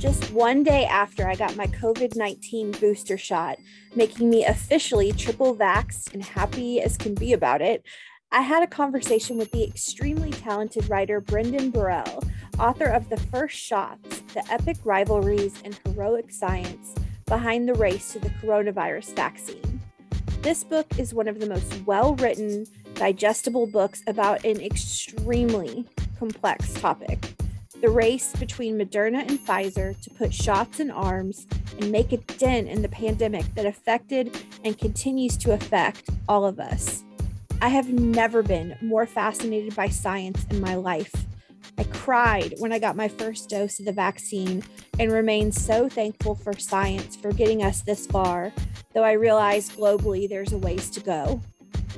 Just one day after I got my COVID 19 booster shot, making me officially triple vaxxed and happy as can be about it, I had a conversation with the extremely talented writer Brendan Borrell, author of The First Shots The Epic Rivalries and Heroic Science Behind the Race to the Coronavirus Vaccine. This book is one of the most well written, digestible books about an extremely complex topic the race between Moderna and Pfizer to put shots in arms and make a dent in the pandemic that affected and continues to affect all of us. I have never been more fascinated by science in my life. I cried when I got my first dose of the vaccine and remain so thankful for science for getting us this far, though I realize globally there's a ways to go.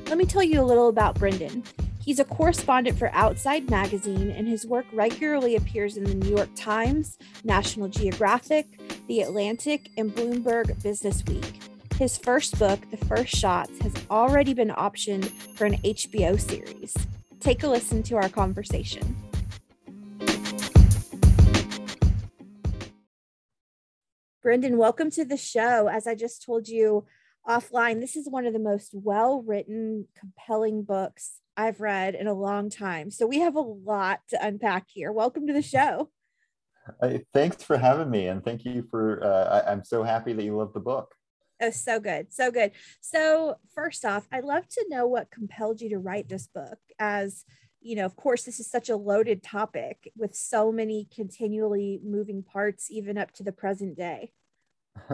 Let me tell you a little about Brendan. He's a correspondent for Outside Magazine, and his work regularly appears in the New York Times, National Geographic, The Atlantic, and Bloomberg Business Week. His first book, The First Shots, has already been optioned for an HBO series. Take a listen to our conversation. Brendan, welcome to the show. As I just told you offline, this is one of the most well written, compelling books I've read in a long time. So we have a lot to unpack here. Welcome to the show. thanks for having me, and thank you for. Uh, I, am so happy that you love the book. Oh, so good, so good. So first off, I'd love to know what compelled you to write this book. As you know, of course, this is such a loaded topic with so many continually moving parts, even up to the present day.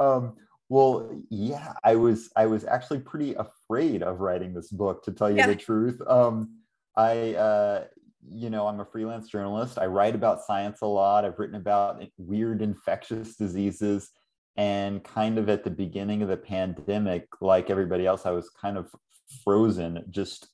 um, well, yeah, I was I was actually pretty afraid of writing this book to tell you yeah. the truth. Um, I uh, you know, I'm a freelance journalist. I write about science a lot. I've written about weird infectious diseases and kind of at the beginning of the pandemic like everybody else I was kind of frozen just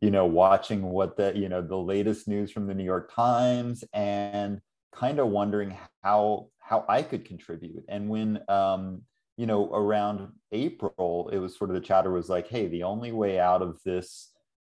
you know watching what the you know the latest news from the New York Times and kind of wondering how how I could contribute and when um you know, around April, it was sort of the chatter was like, hey, the only way out of this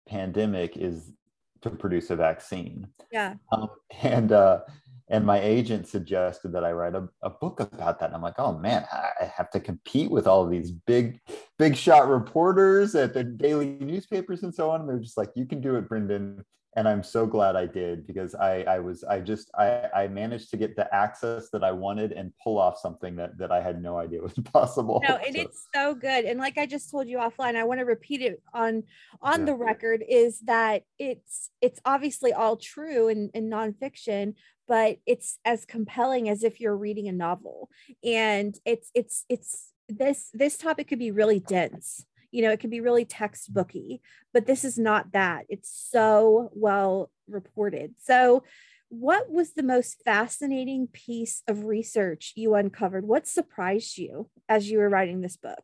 pandemic is to produce a vaccine. Yeah. Um, and uh, and my agent suggested that I write a, a book about that. And I'm like, oh man, I have to compete with all of these big, big shot reporters at the daily newspapers and so on. And they're just like, you can do it, Brendan and I'm so glad I did because I, I was I just I, I managed to get the access that I wanted and pull off something that that I had no idea was possible. No, and so. it's so good. And like I just told you offline, I want to repeat it on on yeah. the record is that it's it's obviously all true and, and nonfiction, but it's as compelling as if you're reading a novel. And it's it's it's this this topic could be really dense you know it can be really textbooky but this is not that. It's so well reported. So what was the most fascinating piece of research you uncovered? What surprised you as you were writing this book?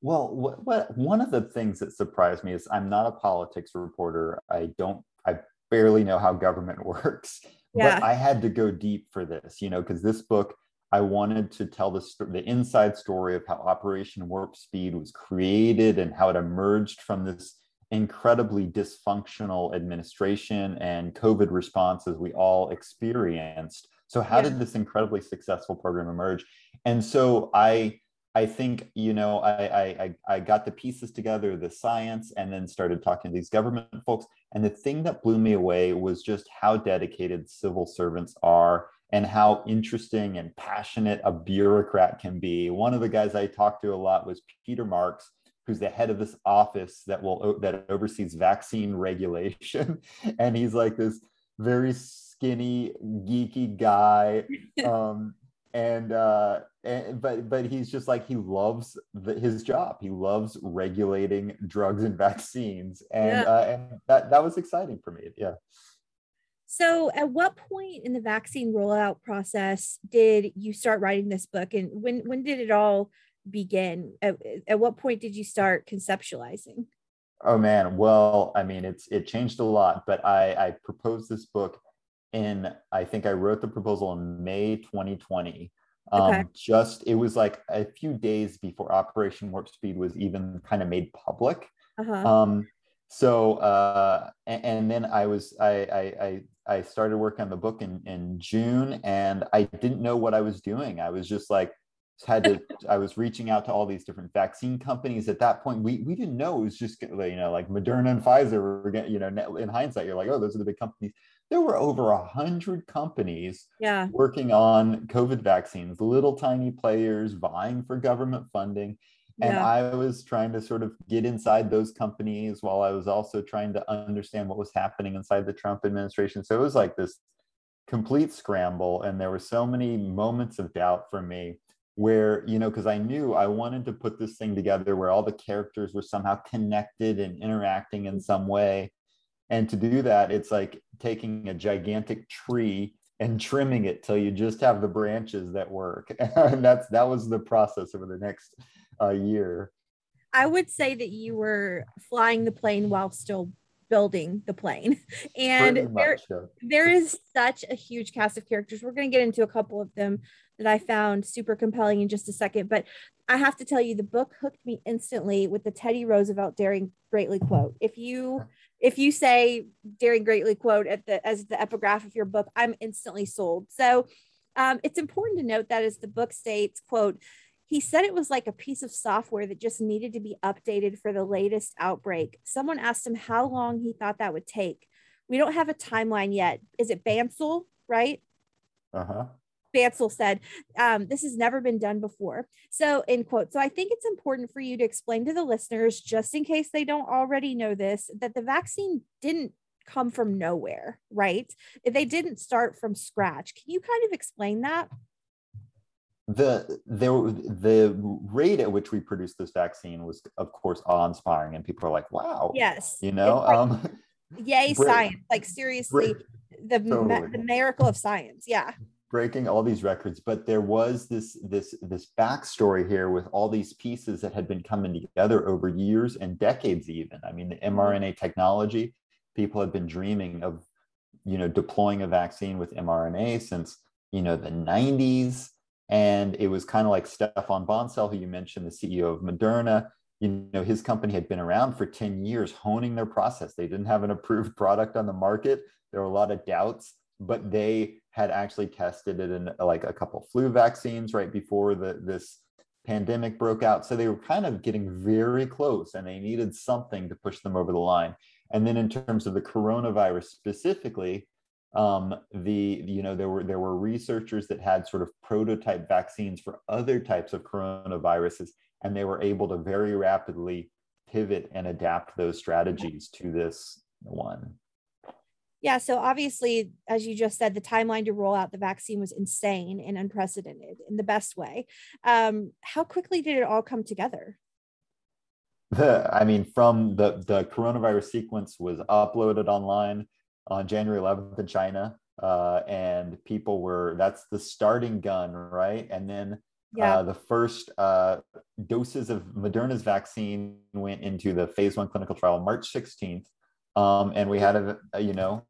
Well what, what one of the things that surprised me is i'm not a politics reporter. I don't i barely know how government works yeah. but i had to go deep for this you know because this book I wanted to tell the, the inside story of how Operation Warp Speed was created and how it emerged from this incredibly dysfunctional administration and COVID responses we all experienced. So, how yeah. did this incredibly successful program emerge? And so, I I think you know I, I I got the pieces together, the science, and then started talking to these government folks. And the thing that blew me away was just how dedicated civil servants are and how interesting and passionate a bureaucrat can be. One of the guys I talked to a lot was Peter Marks, who's the head of this office that will that oversees vaccine regulation, and he's like this very skinny, geeky guy. Um, and uh and, but but he's just like he loves the, his job he loves regulating drugs and vaccines and yeah. uh, and that that was exciting for me yeah so, at what point in the vaccine rollout process did you start writing this book, and when when did it all begin? At, at what point did you start conceptualizing? Oh man, well, I mean, it's it changed a lot, but I I proposed this book in I think I wrote the proposal in May 2020. Um, okay. Just it was like a few days before Operation Warp Speed was even kind of made public. Uh-huh. Um, so uh, and, and, then I was I, I I started working on the book in, in June and I didn't know what I was doing. I was just like, had to, I was reaching out to all these different vaccine companies. At that point, we, we didn't know it was just, you know, like Moderna and Pfizer were getting, you know, in hindsight, you're like, oh, those are the big companies. There were over a hundred companies yeah. working on COVID vaccines, little tiny players vying for government funding and yeah. i was trying to sort of get inside those companies while i was also trying to understand what was happening inside the trump administration. So it was like this complete scramble and there were so many moments of doubt for me where you know because i knew i wanted to put this thing together where all the characters were somehow connected and interacting in some way. And to do that it's like taking a gigantic tree and trimming it till you just have the branches that work. And that's that was the process over the next a year. I would say that you were flying the plane while still building the plane. And much, there, yeah. there is such a huge cast of characters. We're going to get into a couple of them that I found super compelling in just a second. But I have to tell you, the book hooked me instantly with the Teddy Roosevelt daring greatly quote. If you if you say daring greatly quote at the as the epigraph of your book, I'm instantly sold. So um, it's important to note that as the book states, quote, he said it was like a piece of software that just needed to be updated for the latest outbreak. Someone asked him how long he thought that would take. We don't have a timeline yet. Is it Bancel, right? Uh huh. Bancel said, um, This has never been done before. So, in quote, so I think it's important for you to explain to the listeners, just in case they don't already know this, that the vaccine didn't come from nowhere, right? They didn't start from scratch. Can you kind of explain that? The there the rate at which we produced this vaccine was of course awe-inspiring and people are like wow yes. you know like, um yay break, science. Like seriously break, the totally. the miracle of science. Yeah. Breaking all these records but there was this this this backstory here with all these pieces that had been coming together over years and decades even. I mean the mrna mm-hmm. technology people had been dreaming of you know deploying a vaccine with mrna since you know the 90s and it was kind of like Stefan Bancel, who you mentioned, the CEO of Moderna. You know, his company had been around for 10 years honing their process. They didn't have an approved product on the market. There were a lot of doubts, but they had actually tested it in like a couple flu vaccines right before the, this pandemic broke out. So they were kind of getting very close and they needed something to push them over the line. And then in terms of the coronavirus specifically, um, the you know there were there were researchers that had sort of prototype vaccines for other types of coronaviruses and they were able to very rapidly pivot and adapt those strategies to this one. Yeah so obviously as you just said the timeline to roll out the vaccine was insane and unprecedented in the best way. Um, how quickly did it all come together? The, i mean from the the coronavirus sequence was uploaded online on January 11th in China. Uh, and people were, that's the starting gun, right? And then yeah. Uh, the first uh, doses of Moderna's vaccine went into the phase one clinical trial March 16th. Um, and we had a, a, you know,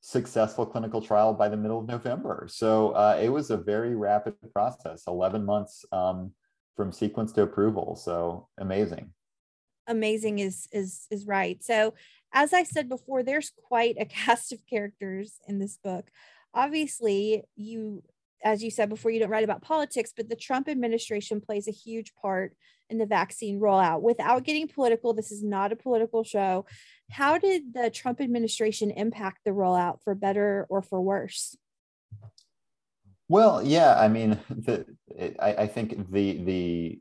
successful clinical trial by the middle of November. So uh, it was a very rapid process, 11 months um, from sequence to approval. So amazing. Amazing is is is right. So as I said before, there's quite a cast of characters in this book. Obviously, you, as you said before, you don't write about politics, but the Trump administration plays a huge part in the vaccine rollout. Without getting political, this is not a political show. How did the Trump administration impact the rollout for better or for worse? Well, yeah, I mean, the, I, I think the the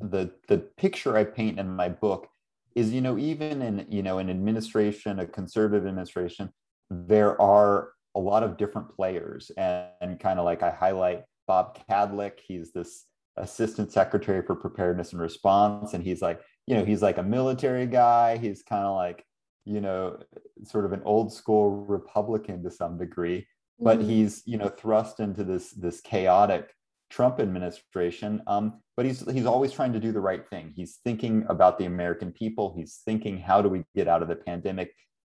the the picture I paint in my book is you know even in you know an administration a conservative administration there are a lot of different players. And, and kind of like i highlight bob kadlec he's this assistant secretary for preparedness and response. And he's like you know he's like a military guy. He's kind of like you know sort of an old school republican to some degree but mm-hmm. he's you know thrust into this this chaotic Trump administration. Um, but he's he's always trying to do the right thing. He's thinking about the American people. He's thinking how do we get out of the pandemic,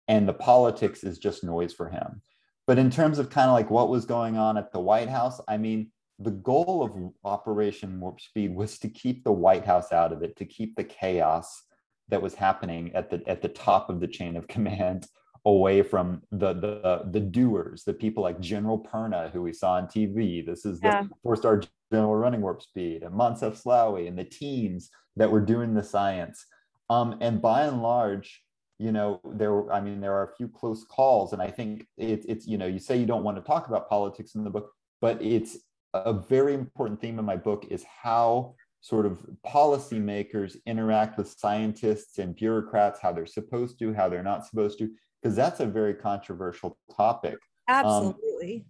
and the politics is just noise for him. But in terms of kind of like what was going on at the White House, I mean, the goal of Operation Warp Speed was to keep the White House out of it, to keep the chaos that was happening at the at the top of the chain of command away from the the the doers, the people like General Perna, who we saw on TV. This is the yeah. four-star general running warp speed, and Moncef Slaoui, and the teams that were doing the science. Um, and by and large, you know, there. I mean, there are a few close calls, and I think it, it's you know, you say you don't want to talk about politics in the book, but it's a very important theme in my book is how sort of policymakers interact with scientists and bureaucrats, how they're supposed to, how they're not supposed to, because that's a very controversial topic. Um, Absolutely. Um,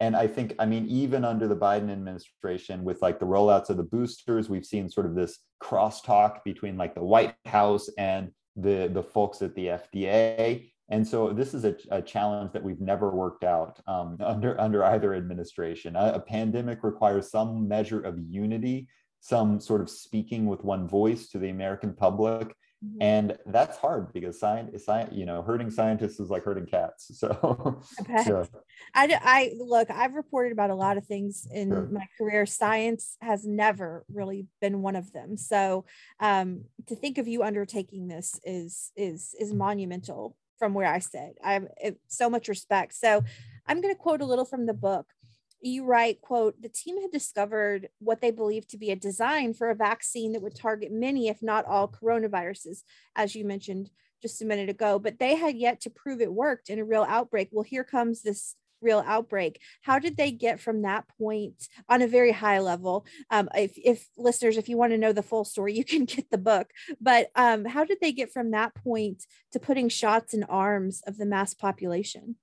and I think, I mean, even under the Biden administration, with like the rollouts of the boosters, we've seen sort of this crosstalk between like the White House and the the folks at the FDA. And so this is a, a challenge that we've never worked out um, under under either administration. A, a pandemic requires some measure of unity some sort of speaking with one voice to the American public. Mm-hmm. And that's hard because science, science, you know, hurting scientists is like hurting cats. So, so. I, I look, I've reported about a lot of things in sure. my career. Science has never really been one of them. So, um, to think of you undertaking this is is is monumental from where I sit. I have so much respect. So, I'm going to quote a little from the book you write quote the team had discovered what they believed to be a design for a vaccine that would target many if not all coronaviruses as you mentioned just a minute ago but they had yet to prove it worked in a real outbreak. Well here comes this real outbreak. How did they get from that point on a very high level? Um, if, if listeners if you want to know the full story you can get the book but um, how did they get from that point to putting shots in arms of the mass population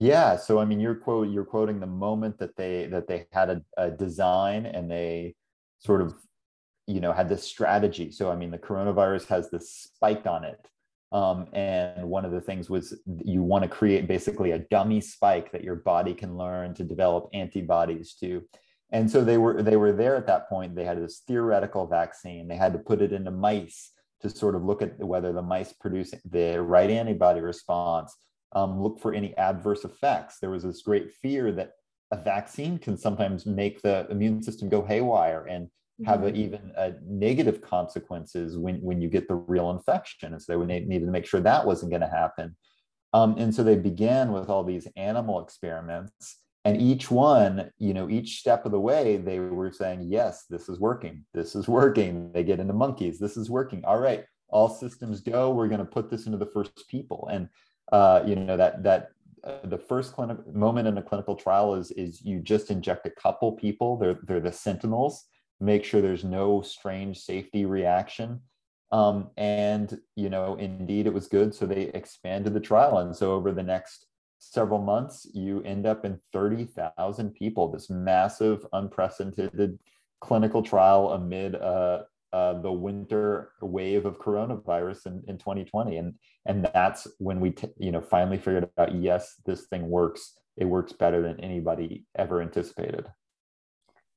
yeah. So I mean, you're quote you're quoting the moment that they that they had a, a design and they sort of you know had this strategy. So I mean, the coronavirus has this spike on it. Um, and one of the things was you want to create basically a dummy spike that your body can learn to develop antibodies to. And so they were they were there at that point. They had this theoretical vaccine. They had to put it into mice to sort of look at whether the mice produce the right antibody response um, look for any adverse effects. There was this great fear that a vaccine can sometimes make the immune system go haywire and have mm-hmm. a, even a negative consequences when, when you get the real infection. And so they needed to make sure that wasn't going to happen. Um, and so they began with all these animal experiments. And each one, you know, each step of the way, they were saying, yes, this is working. This is working. They get into monkeys. This is working. All right, all systems go. We're going to put this into the first people. And uh, you know that that uh, the first clinical moment in a clinical trial is is you just inject a couple people. They're they're the sentinels. Make sure there's no strange safety reaction. Um, and you know, indeed, it was good. So they expanded the trial, and so over the next several months, you end up in thirty thousand people. This massive, unprecedented clinical trial amid a, uh, the winter wave of coronavirus in, in 2020 and and that's when we t- you know finally figured out yes this thing works. It works better than anybody ever anticipated.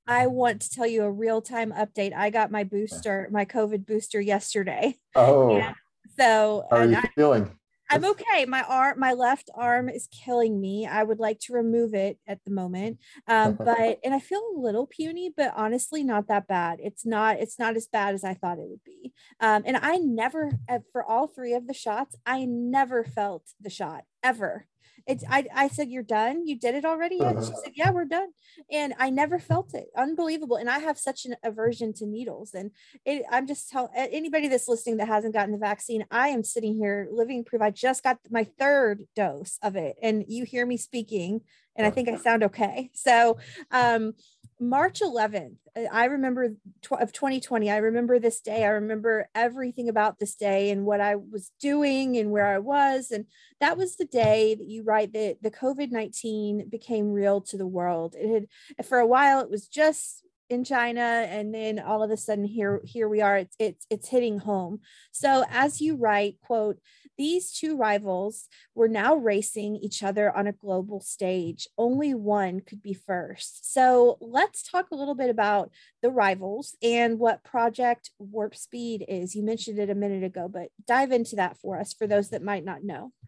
I want to tell you a real-time update. I got my booster my covid booster yesterday. Oh. So how are you I, feeling I'm okay. My arm, my left arm is killing me. I would like to remove it at the moment. Um, but and I feel a little puny, but honestly, not that bad. It's not, it's not as bad as I thought it would be. Um, and I never, for all three of the shots, I never felt the shot ever it's I, I said you're done? You did it already uh-huh. she said yeah we're done. And i never felt it. Unbelievable. And i have such an aversion to needles. And it, i'm just telling anybody that's listening that hasn't gotten the vaccine i am sitting here living proof. I just got my third dose of it. And you hear me speaking and i think i sound okay. So um March 11th, uh, I remember tw- of 2020. I remember this day. I remember everything about this day and what I was doing and where I was. And that was the day that you write that the COVID 19 became real to the world. It had, for a while, it was just in China, and then all of a sudden here here we are. It's it's it's hitting home. So as you write, quote, these two rivals were now racing each other on a global stage. Only one could be first. So let's talk a little bit about the rivals and what Project Warp Speed is. You mentioned it a minute ago, but dive into that for us for those that might not know.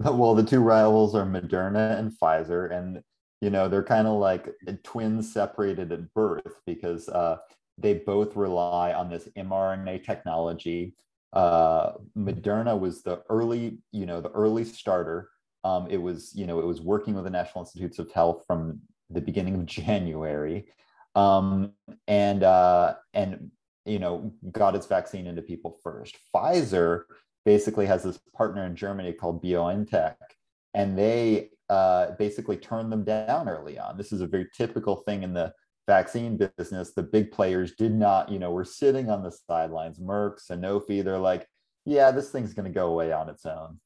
Well, the two rivals are Moderna and Pfizer, and you know they're kind of like twins separated at birth because uh, they both rely on this mRNA technology uh, Moderna was the early, you know, the early starter. Um, it was, you know, it was working with the National Institutes of Health from the beginning of January, um, and uh, and you know, got its vaccine into people first. Pfizer basically has this partner in Germany called BioNTech, and they uh, basically turned them down early on. This is a very typical thing in the vaccine business. The big players did not, you know, were sitting on the sidelines. Merck, Sanofi, they're like, yeah, this thing's going to go away on its own.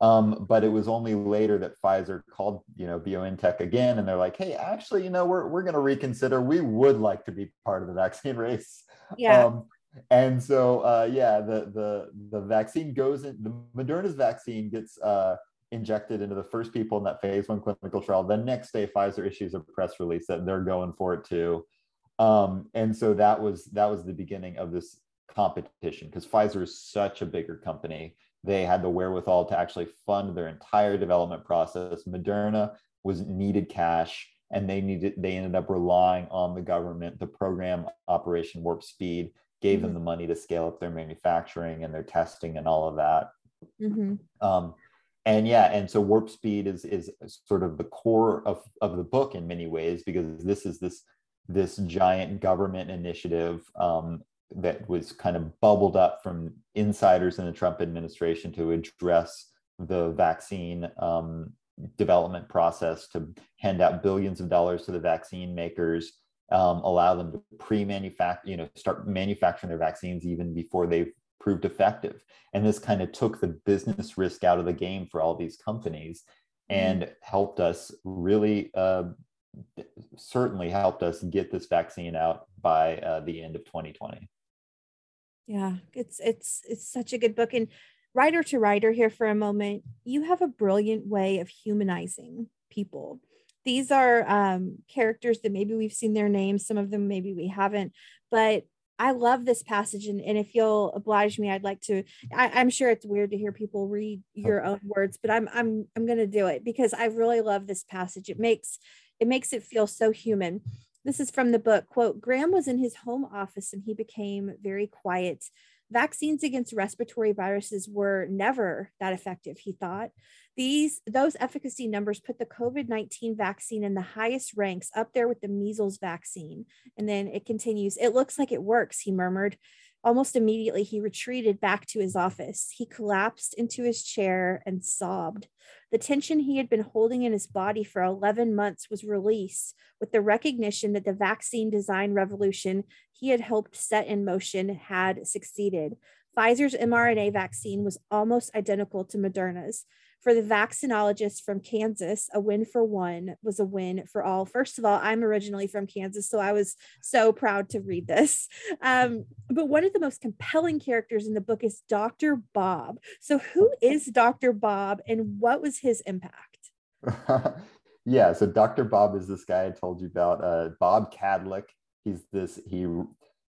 Um, but it was only later that Pfizer called, you know, BioNTech again, and they're like, "Hey, actually, you know, we're we're going to reconsider. We would like to be part of the vaccine race." Yeah. Um, and so, uh, yeah, the the the vaccine goes in. The Moderna's vaccine gets uh, injected into the first people in that phase one clinical trial. The next day, Pfizer issues a press release that they're going for it too. Um, and so that was that was the beginning of this competition because Pfizer is such a bigger company. They had the wherewithal to actually fund their entire development process. Moderna was needed cash and they needed they ended up relying on the government, the program Operation Warp Speed gave mm-hmm. them the money to scale up their manufacturing and their testing and all of that. Mm-hmm. Um, and yeah and so warp speed is is sort of the core of of the book in many ways because this is this this giant government initiative um, that was kind of bubbled up from insiders in the Trump administration to address the vaccine um, development process to hand out billions of dollars to the vaccine makers um, allow them to pre-manufacture you know start manufacturing their vaccines even before they've proved effective. And this kind of took the business risk out of the game for all these companies mm-hmm. and helped us really, uh, certainly helped us get this vaccine out by uh, the end of 2020. Yeah, it's it's it's such a good book. And writer to writer here for a moment, you have a brilliant way of humanizing people these are um, characters that maybe we've seen their names some of them maybe we haven't but I love this passage, and, and if you'll oblige me, I'd like to. I, am sure it's weird to hear people read oh. your own words, but I'm I'm I'm going to do it because I really love this passage. It makes it makes it feel so human. This is from the book. Quote: Graham was in his home office, and he became very quiet. Vaccines against respiratory viruses were never that effective, he thought. These those efficacy numbers put the COVID-19 vaccine in the highest ranks up there with the measles vaccine. And then it continues, it looks like it works, he murmured. Almost immediately, he retreated back to his office. He collapsed into his chair and sobbed. The tension he had been holding in his body for 11 months was released with the recognition that the vaccine design revolution he had helped set in motion had succeeded. Pfizer's mRNA vaccine was almost identical to Moderna's. For the vaccinologist from Kansas, a win for one was a win for all. First of all, I'm originally from Kansas, so I was so proud to read this. Um, but one of the most compelling characters in the book is Dr. Bob. So, who is Dr. Bob and what was his impact? yeah, so Dr. Bob is this guy I told you about, uh, Bob Kadlec. He's this, he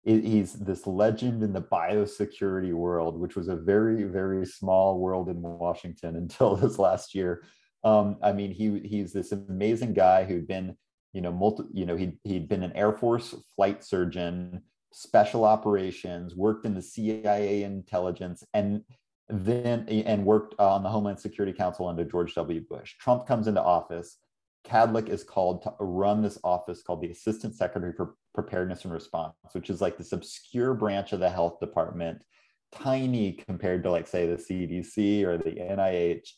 he's this legend in the biosecurity world, which was a very, very small world in Washington until this last year. Um, I mean, he he's this amazing guy who'd been, you know, multi, you know, he he'd been an Air Force flight surgeon, special operations, worked in the CIA intelligence, and then and worked on the Homeland Security Council under George W. Bush. Trump comes into office. Kadlec is called to run this office called the Assistant Secretary for Preparedness and Response, which is like this obscure branch of the health department, tiny compared to like say the CDC or the NIH.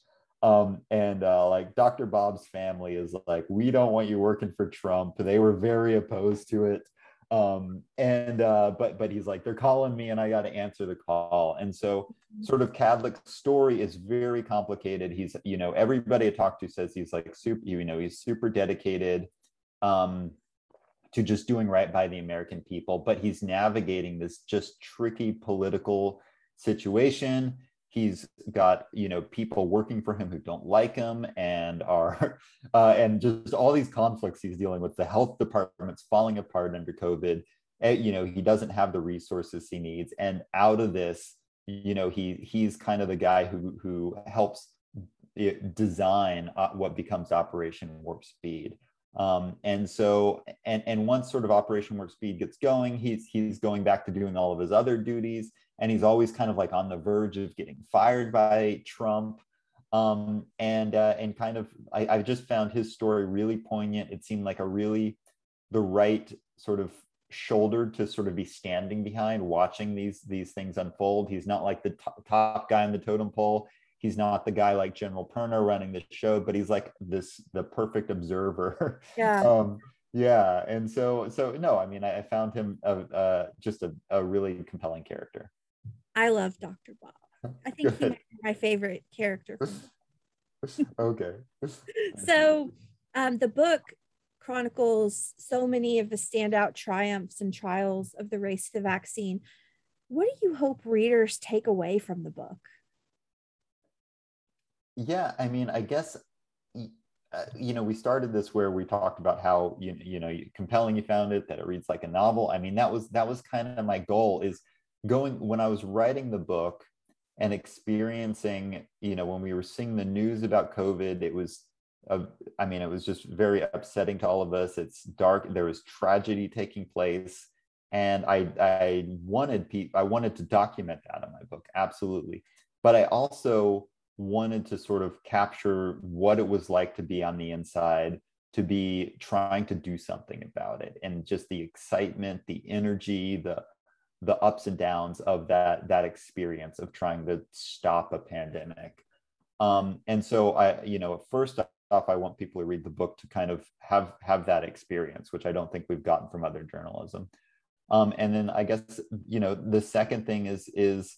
Um, and uh, like Dr. Bob's family is like, we don't want you working for Trump. They were very opposed to it um and uh but but he's like they're calling me and i got to answer the call. And so mm-hmm. sort of Kadlec's story is very complicated. He's you know everybody i talked to says he's like super you know he's super dedicated um to just doing right by the american people but he's navigating this just tricky political situation he's got you know people working for him who don't like him and are uh, and just all these conflicts he's dealing with. The health department's falling apart under covid. Eh, you know he doesn't have the resources he needs. And out of this you know he he's kind of the guy who who helps design uh, what becomes operation warp speed. Um, and so and and once sort of operation warp speed gets going he's he's going back to doing all of his other duties and he's always kind of like on the verge of getting fired by Trump. Um, and uh, and kind of I, I just found his story really poignant. It seemed like a really the right sort of shoulder to sort of be standing behind watching these these things unfold. He's not like the top, top guy on the totem pole. He's not the guy like general perna running the show but he's like this the perfect observer. Yeah. Um yeah. And so so no i mean i, I found him a, uh, just a, a really compelling character i love dr bob i think he's my favorite character okay so um the book chronicles so many of the standout triumphs and trials of the race to the vaccine. What do you hope readers take away from the book? Yeah, I mean, I guess uh, you know we started this where we talked about how you you know compelling you found it that it reads like a novel. I mean, that was that was kind of my goal is going when I was writing the book and experiencing you know when we were seeing the news about COVID, it was of i mean it was just very upsetting to all of us. It's dark. There was tragedy taking place. And i i wanted people i wanted to document that in my book absolutely. But i also wanted to sort of capture what it was like to be on the inside to be trying to do something about it. And just the excitement the energy the the ups and downs of that that experience of trying to stop a pandemic um, and so i you know first off, I want people to read the book to kind of have have that experience, which I don't think we've gotten from other journalism. Um, and then I guess you know the second thing is is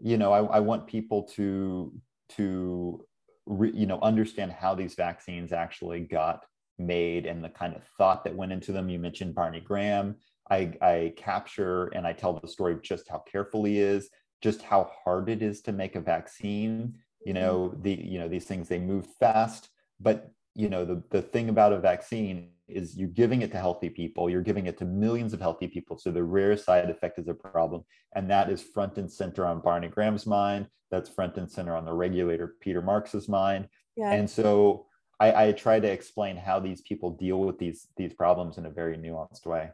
you know I, I want people to to re, you know understand how these vaccines actually got made and the kind of thought that went into them. You mentioned Barney Graham. I, I capture and I tell the story of just how careful he is, just how hard it is to make a vaccine. You mm-hmm. know the you know these things they move fast but you know the, the thing about a vaccine is you're giving it to healthy people you're giving it to millions of healthy people so the rare side effect is a problem and that is front and center on barney graham's mind that's front and center on the regulator peter marks's mind yeah. and so I, I try to explain how these people deal with these these problems in a very nuanced way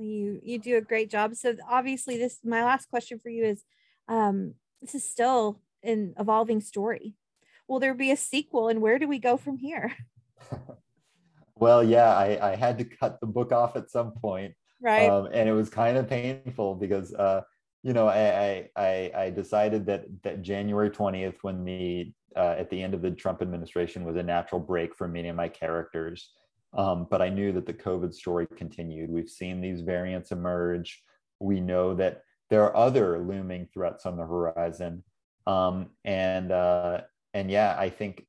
you you do a great job so obviously this my last question for you is um this is still an evolving story will there be a sequel and where do we go from here? well, yeah, I, I had to cut the book off at some point. Right. Um, and it was kind of painful because, uh, you know, I, I, I decided that, that January 20th, when the, uh, at the end of the Trump administration was a natural break for many of my characters. Um, but I knew that the COVID story continued. We've seen these variants emerge. We know that there are other looming threats on the horizon. Um, and uh, and yeah, I think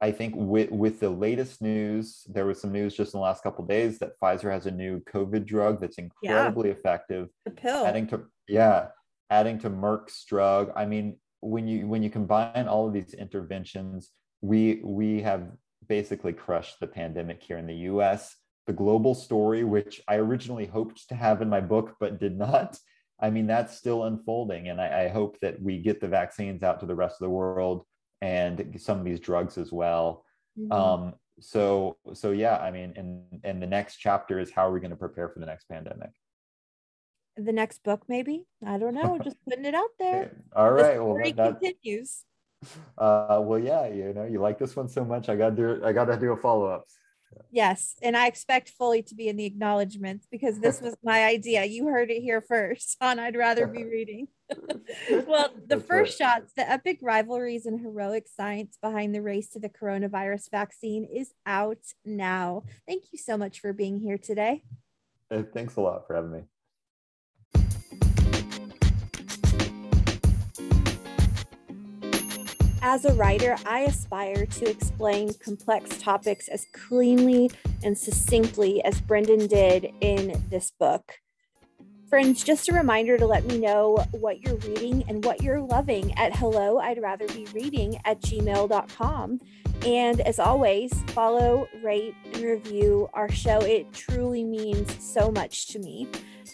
I think with with the latest news, there was some news just in the last couple days that Pfizer has a new COVID drug that's incredibly yeah. effective. The pill. Adding to yeah, adding to Merck's drug. I mean, when you when you combine all of these interventions, we we have basically crushed the pandemic here in the U.S. The global story, which I originally hoped to have in my book but did not. I mean, that's still unfolding, and I, I hope that we get the vaccines out to the rest of the world and some of these drugs as well. Mm-hmm. Um, so so yeah, I mean, and and the next chapter is how are we going to prepare for the next pandemic? The next book, maybe I don't know. Just putting it out there. All right. The well, that, continues. Uh, well, yeah, you know, you like this one so much. I got to do. I got to do a follow up. Yes, and I expect Foley to be in the acknowledgments because this was my idea. You heard it here first on I'd rather be reading. well, the That's first right. shots, the epic rivalries and heroic science behind the race to the coronavirus vaccine is out now. Thank you so much for being here today. Thanks a lot for having me. As a writer, I aspire to explain complex topics as cleanly and succinctly as Brendan did in this book. Friends, just a reminder to let me know what you're reading and what you're loving at hello, I'd rather be reading at gmail.com. And as always, follow, rate, and review our show. It truly means so much to me.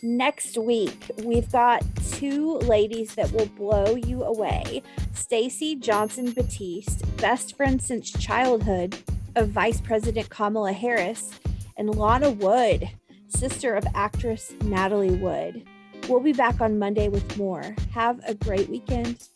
Next week, we've got two ladies that will blow you away. Stacy Johnson Batiste, best friend since childhood of Vice President Kamala Harris, and Lana Wood, sister of actress Natalie Wood. We'll be back on Monday with more. Have a great weekend.